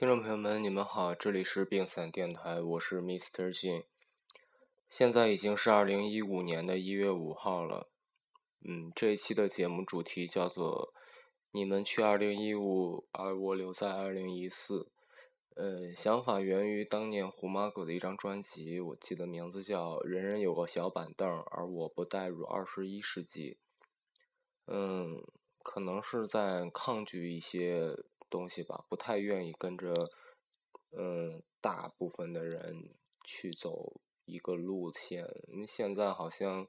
听众朋友们，你们好，这里是病散电台，我是 Mr. Jin。现在已经是二零一五年的一月五号了。嗯，这一期的节目主题叫做“你们去二零一五，而我留在二零一四”。呃，想法源于当年胡马狗的一张专辑，我记得名字叫《人人有个小板凳，而我不带入二十一世纪》。嗯，可能是在抗拒一些东西吧，不太愿意跟着嗯大部分的人去走一个路线。现在好像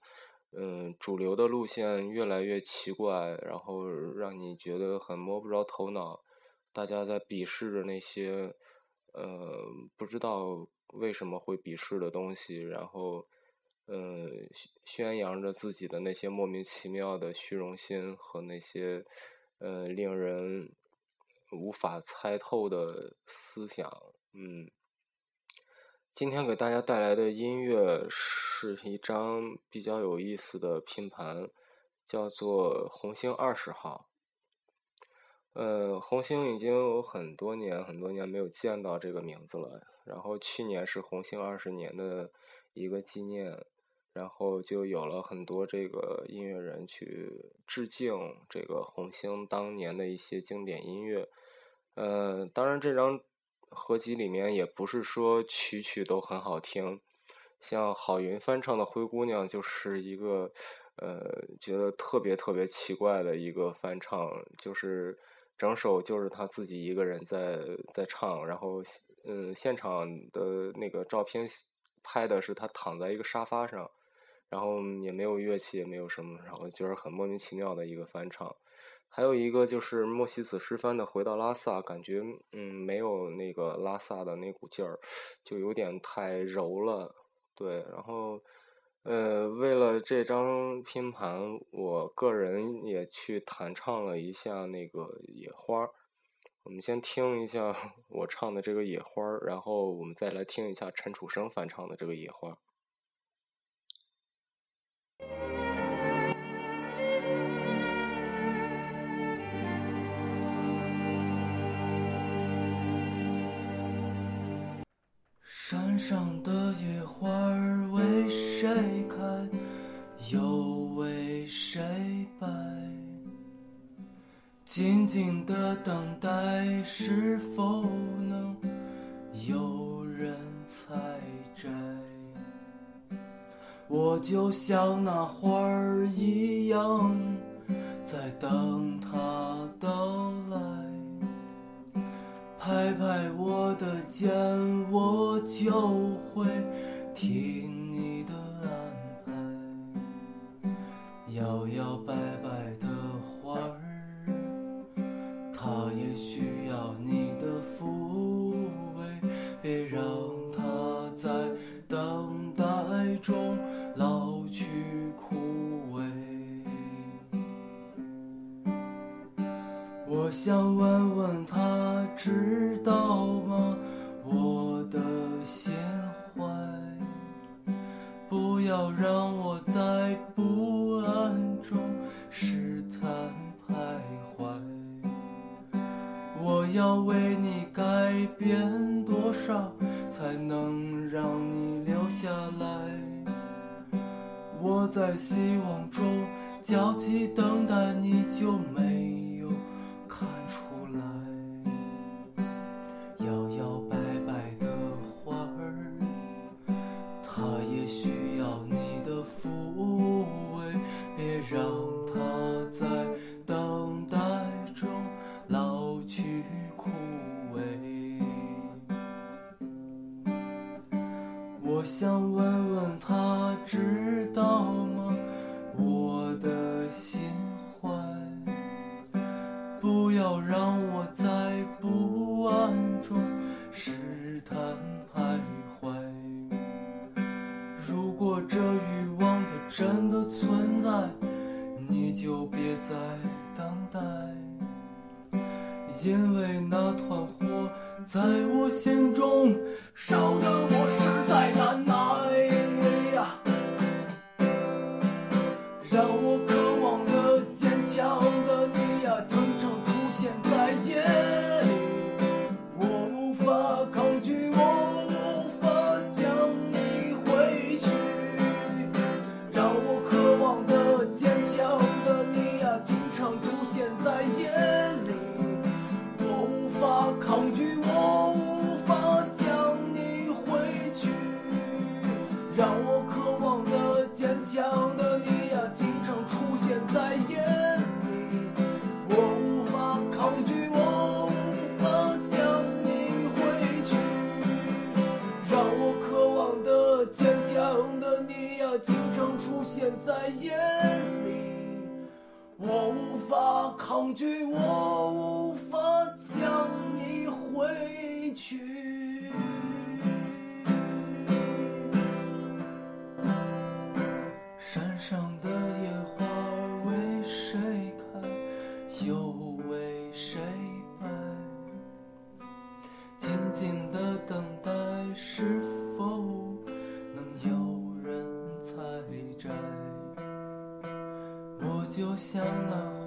嗯主流的路线越来越奇怪，然后让你觉得很摸不着头脑。大家在鄙视着那些。呃，不知道为什么会鄙视的东西，然后，呃，宣扬着自己的那些莫名其妙的虚荣心和那些，呃，令人无法猜透的思想。嗯，今天给大家带来的音乐是一张比较有意思的拼盘，叫做《红星二十号》。呃，红星已经有很多年、很多年没有见到这个名字了。然后去年是红星二十年的一个纪念，然后就有了很多这个音乐人去致敬这个红星当年的一些经典音乐。呃，当然这张合集里面也不是说曲曲都很好听，像郝云翻唱的《灰姑娘》就是一个呃觉得特别特别奇怪的一个翻唱，就是。整首就是他自己一个人在在唱，然后嗯，现场的那个照片拍的是他躺在一个沙发上，然后也没有乐器，也没有什么，然后就是很莫名其妙的一个翻唱。还有一个就是莫西子诗翻的《回到拉萨》，感觉嗯没有那个拉萨的那股劲儿，就有点太柔了，对，然后。呃，为了这张拼盘，我个人也去弹唱了一下那个《野花》。我们先听一下 我唱的这个《野花》，然后我们再来听一下陈楚生翻唱的这个《野花》。上的野花为谁开，又为谁败？静静的等待，是否能有人采摘？我就像那花儿一样，在等在我的肩，我就会停就像那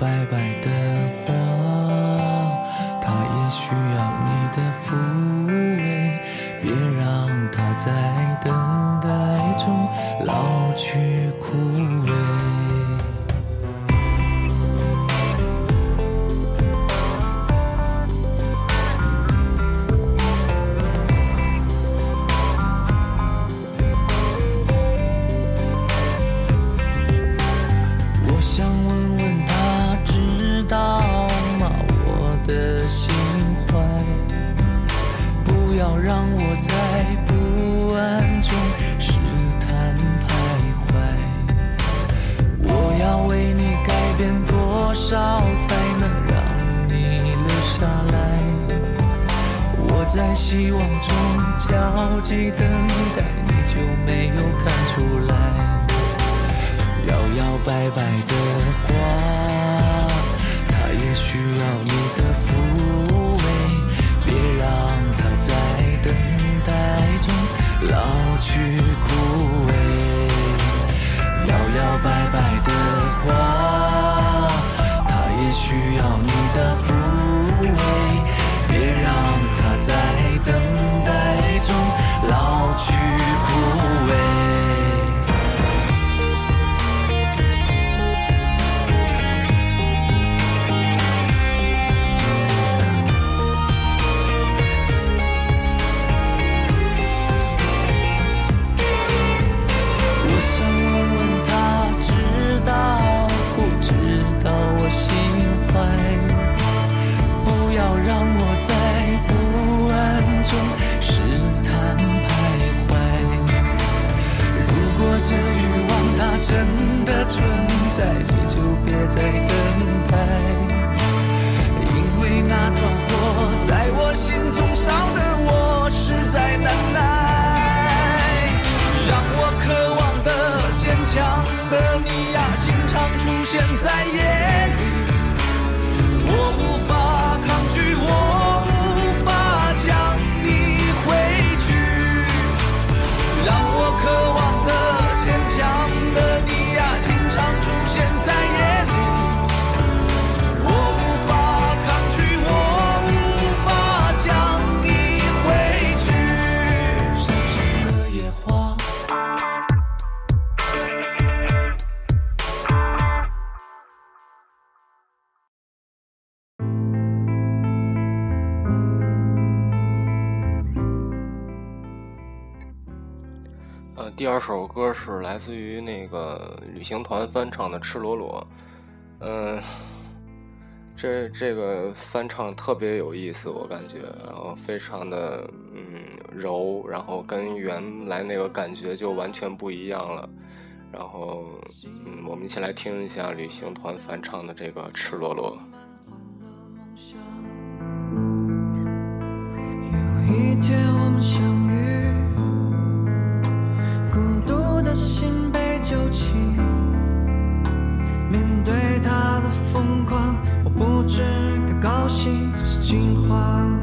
白白的花，它也需要你的抚慰，别让它在等待中老去枯萎。中老去枯存在，你就别再等待。因为那团火在我心中烧得我实在难耐，让我渴望的坚强的你呀，经常出现在夜里。我不第二首歌是来自于那个旅行团翻唱的《赤裸裸》，嗯、这这个翻唱特别有意思，我感觉，然后非常的嗯柔，然后跟原来那个感觉就完全不一样了。然后，嗯，我们一起来听一下旅行团翻唱的这个《赤裸裸》。有一天我们相究竟。面对他的疯狂，我不知该高兴还是惊慌。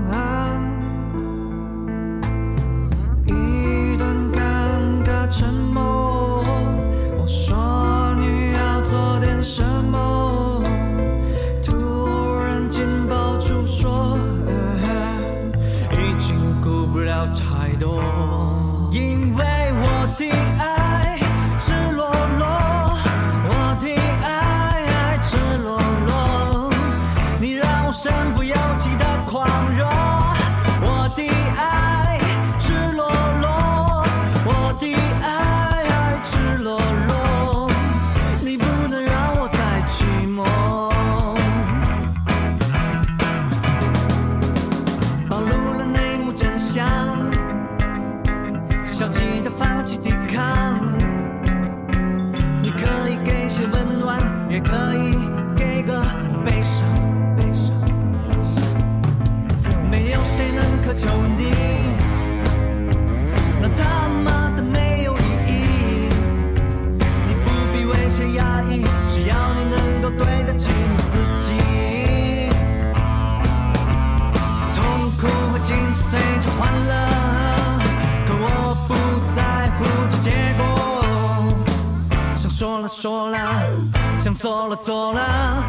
了走了。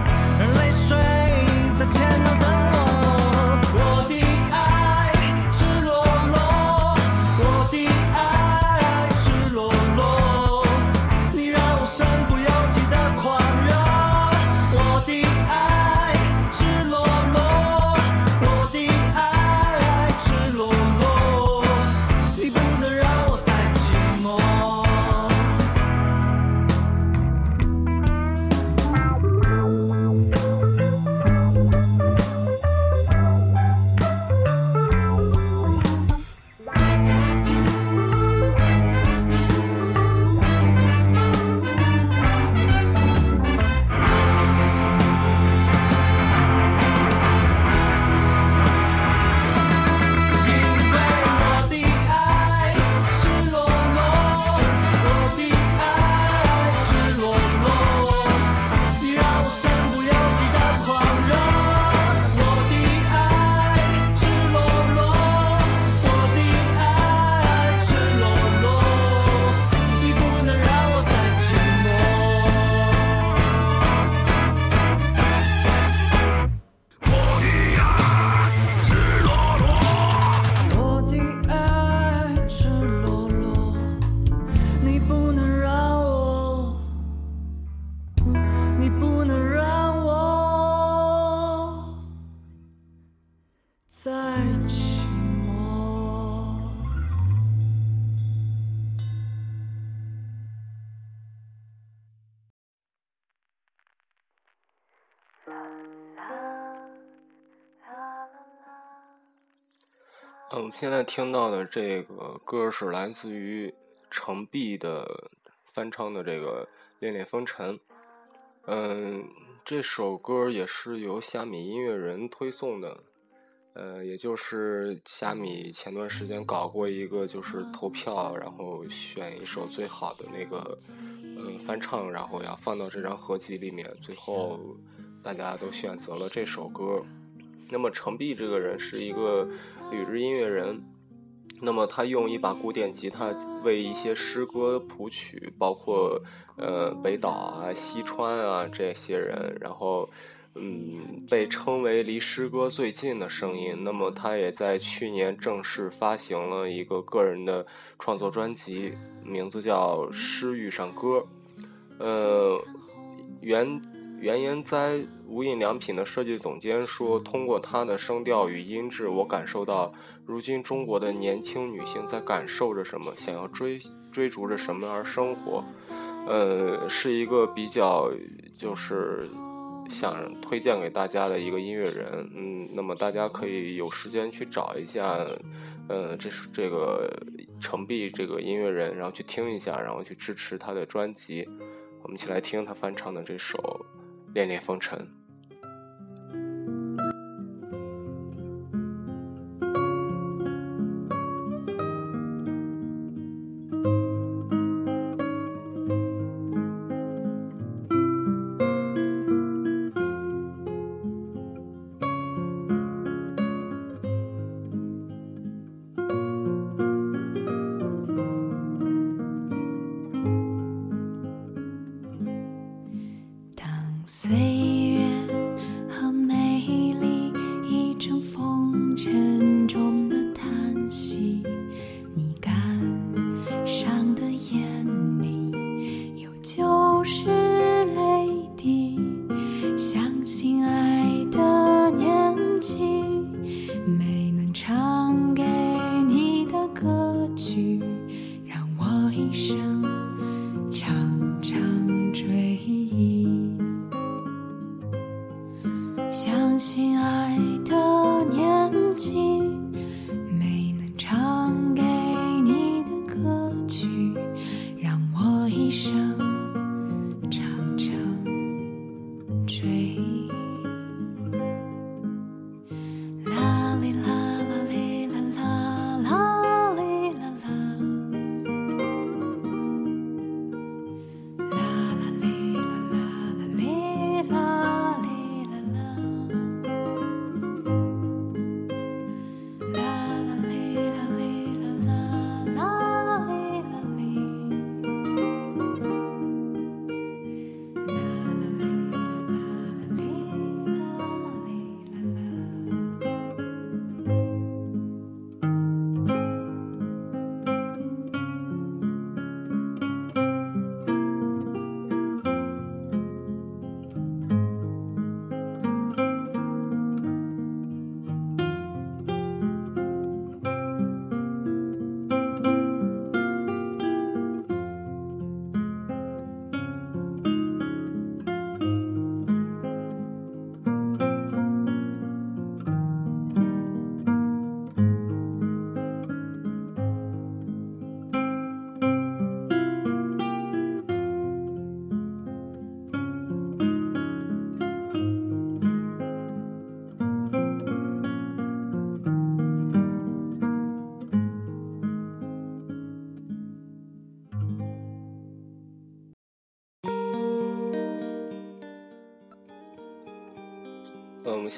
我们，现在听到的这个歌是来自于程璧的翻唱的这个《恋恋风尘》。嗯，这首歌也是由虾米音乐人推送的，呃，也就是虾米前段时间搞过一个就是投票，然后选一首最好的那个嗯翻唱，然后要放到这张合集里面，最后大家都选择了这首歌。那么程璧这个人是一个旅日音乐人，那么他用一把古典吉他为一些诗歌谱曲，包括呃北岛啊、西川啊这些人，然后嗯被称为离诗歌最近的声音。那么他也在去年正式发行了一个个人的创作专辑，名字叫《诗遇上歌》。呃，原原研哉无印良品的设计总监说，通过他的声调与音质，我感受到如今中国的年轻女性在感受着什么，想要追追逐着什么而生活。呃，是一个比较就是想推荐给大家的一个音乐人。嗯，那么大家可以有时间去找一下，呃，这是这个程璧这个音乐人，然后去听一下，然后去支持他的专辑。我们一起来听他翻唱的这首《恋恋风尘》。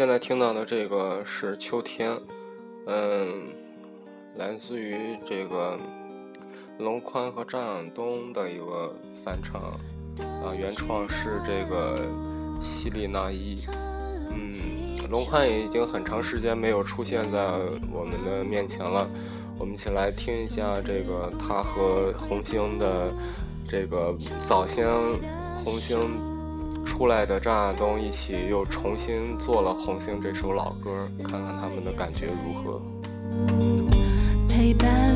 现在听到的这个是秋天，嗯，来自于这个龙宽和张亚东的一个翻唱，啊，原创是这个西里那伊。嗯，龙宽也已经很长时间没有出现在我们的面前了，我们一起来听一下这个他和红星的这个早先红星。出来的张亚东一起又重新做了《红星》这首老歌，看看他们的感觉如何。陪伴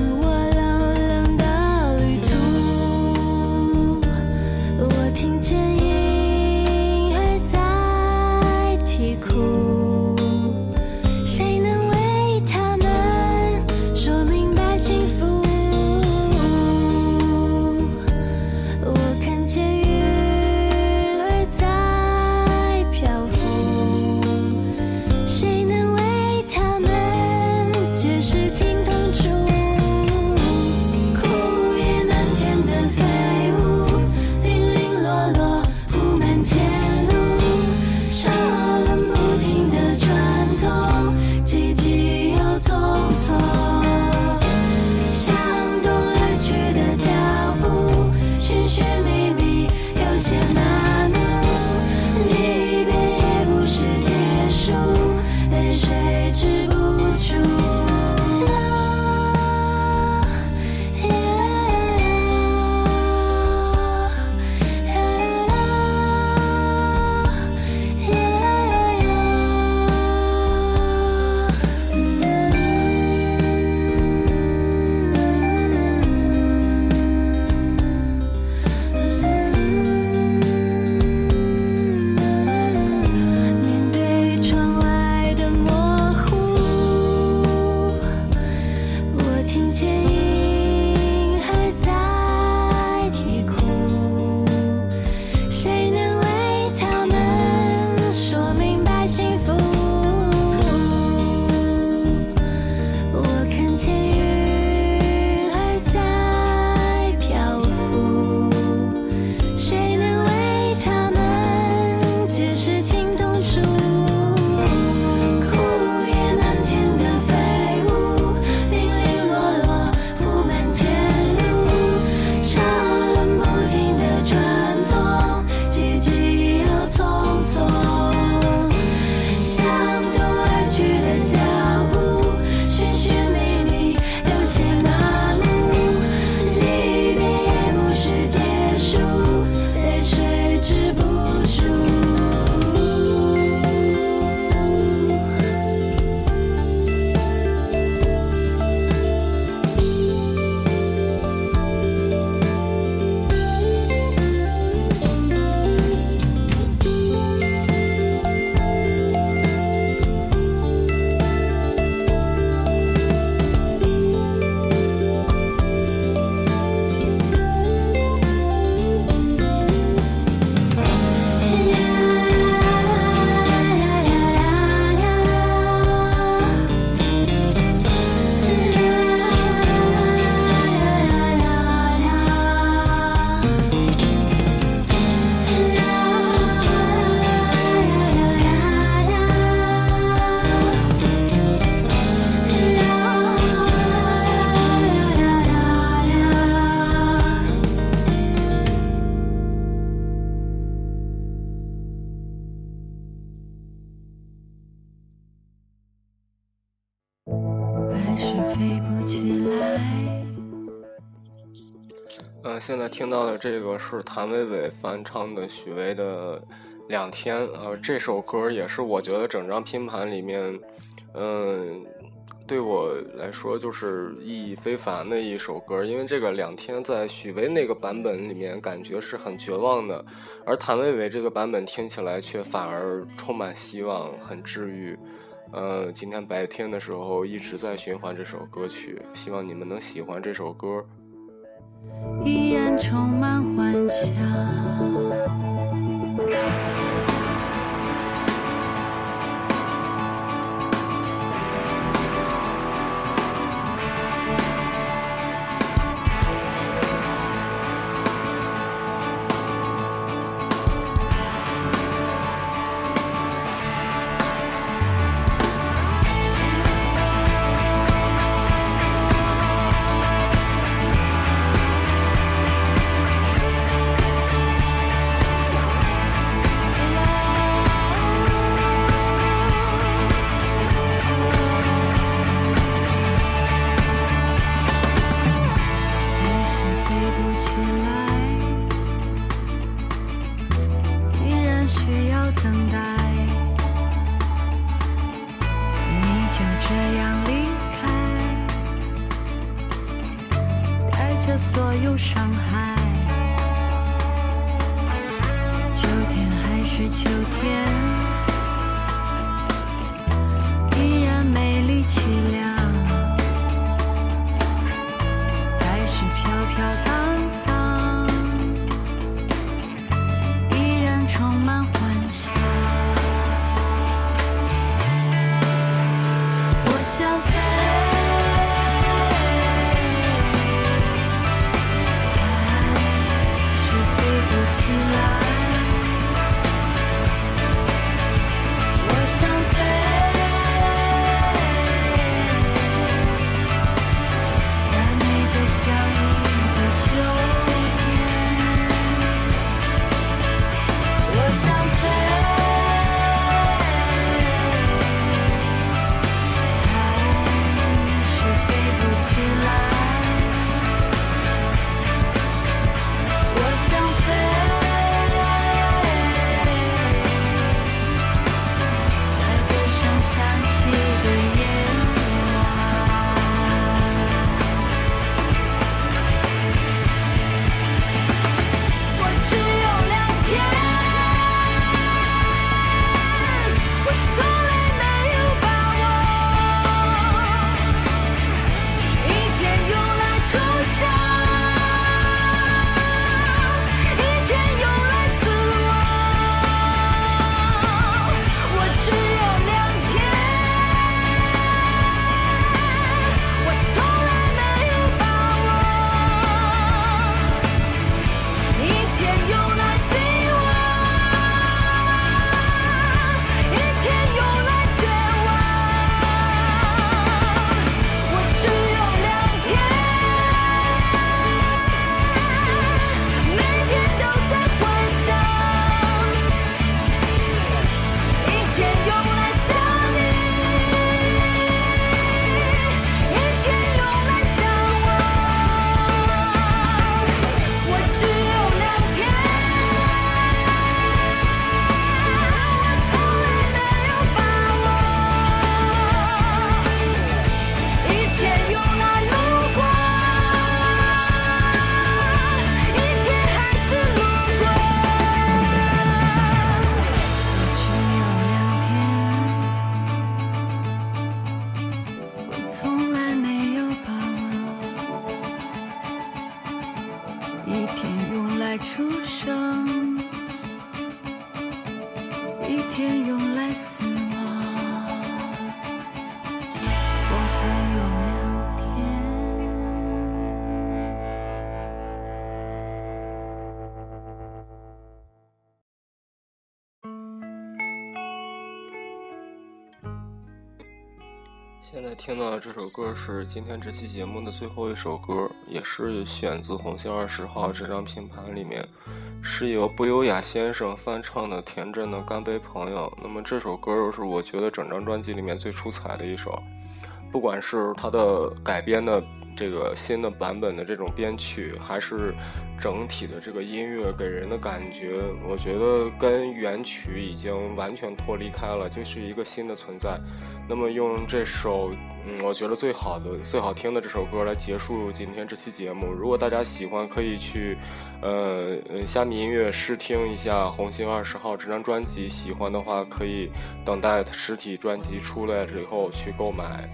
现在听到的这个是谭维维翻唱的许巍的《两天》。呃，这首歌也是我觉得整张拼盘里面，嗯，对我来说就是意义非凡的一首歌。因为这个《两天》在许巍那个版本里面感觉是很绝望的，而谭维维这个版本听起来却反而充满希望，很治愈。呃，今天白天的时候一直在循环这首歌曲，希望你们能喜欢这首歌。依然充满幻想。听到的这首歌是今天这期节目的最后一首歌，也是选自《红星二十号》这张拼盘里面，是由不优雅先生翻唱的田震的《干杯朋友》。那么这首歌又是我觉得整张专辑里面最出彩的一首，不管是它的改编的这个新的版本的这种编曲，还是整体的这个音乐给人的感觉，我觉得跟原曲已经完全脱离开了，就是一个新的存在。那么用这首，嗯，我觉得最好的、最好听的这首歌来结束今天这期节目。如果大家喜欢，可以去，呃，虾米音乐试听一下《红星二十号》这张专辑。喜欢的话，可以等待实体专辑出来之后去购买。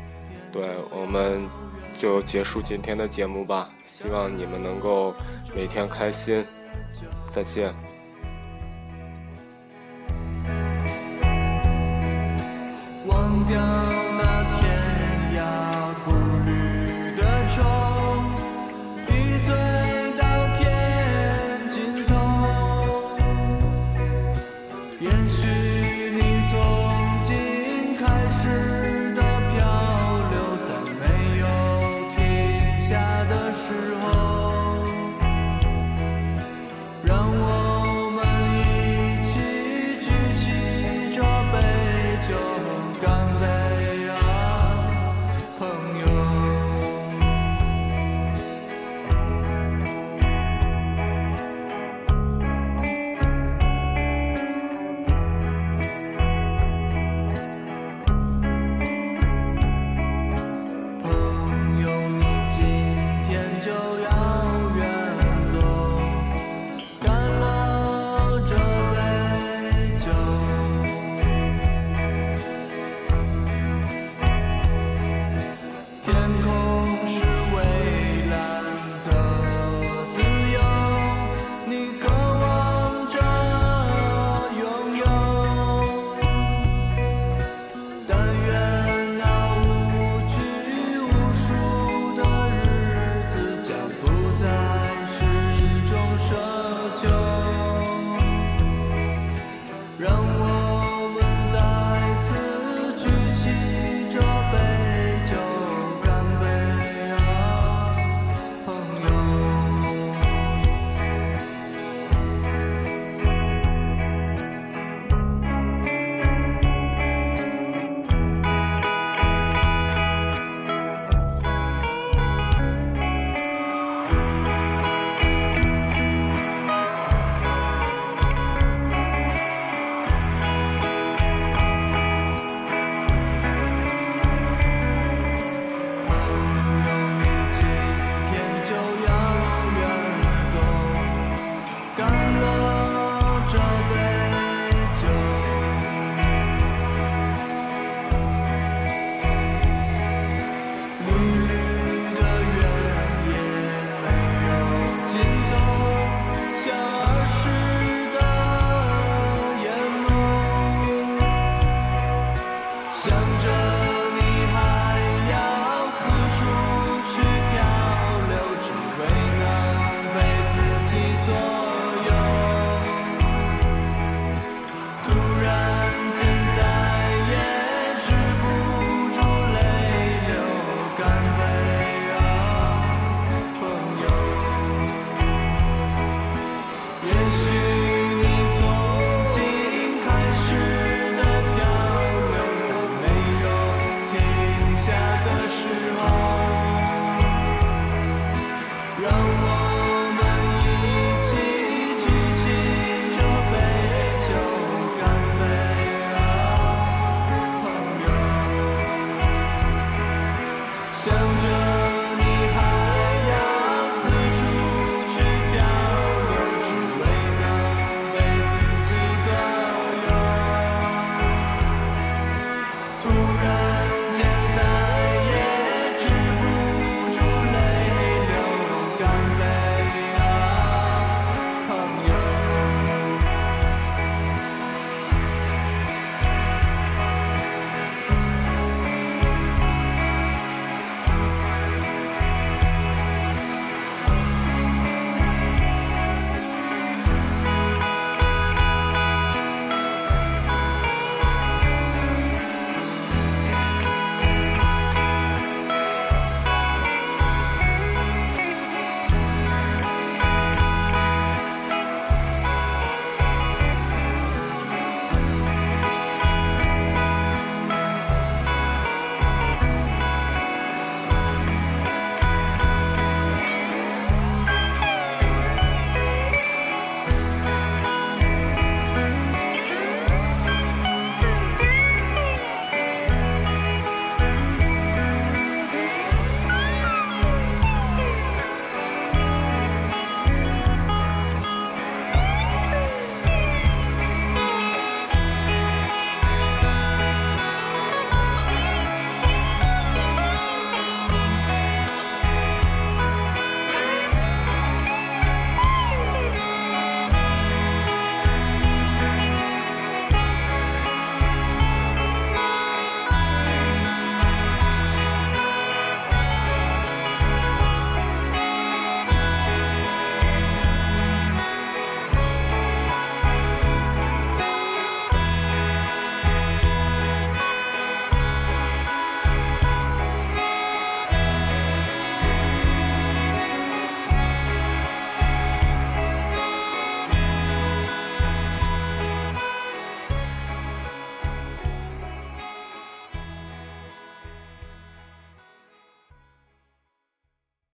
对我们就结束今天的节目吧希望你们能够每天开心再见。忘掉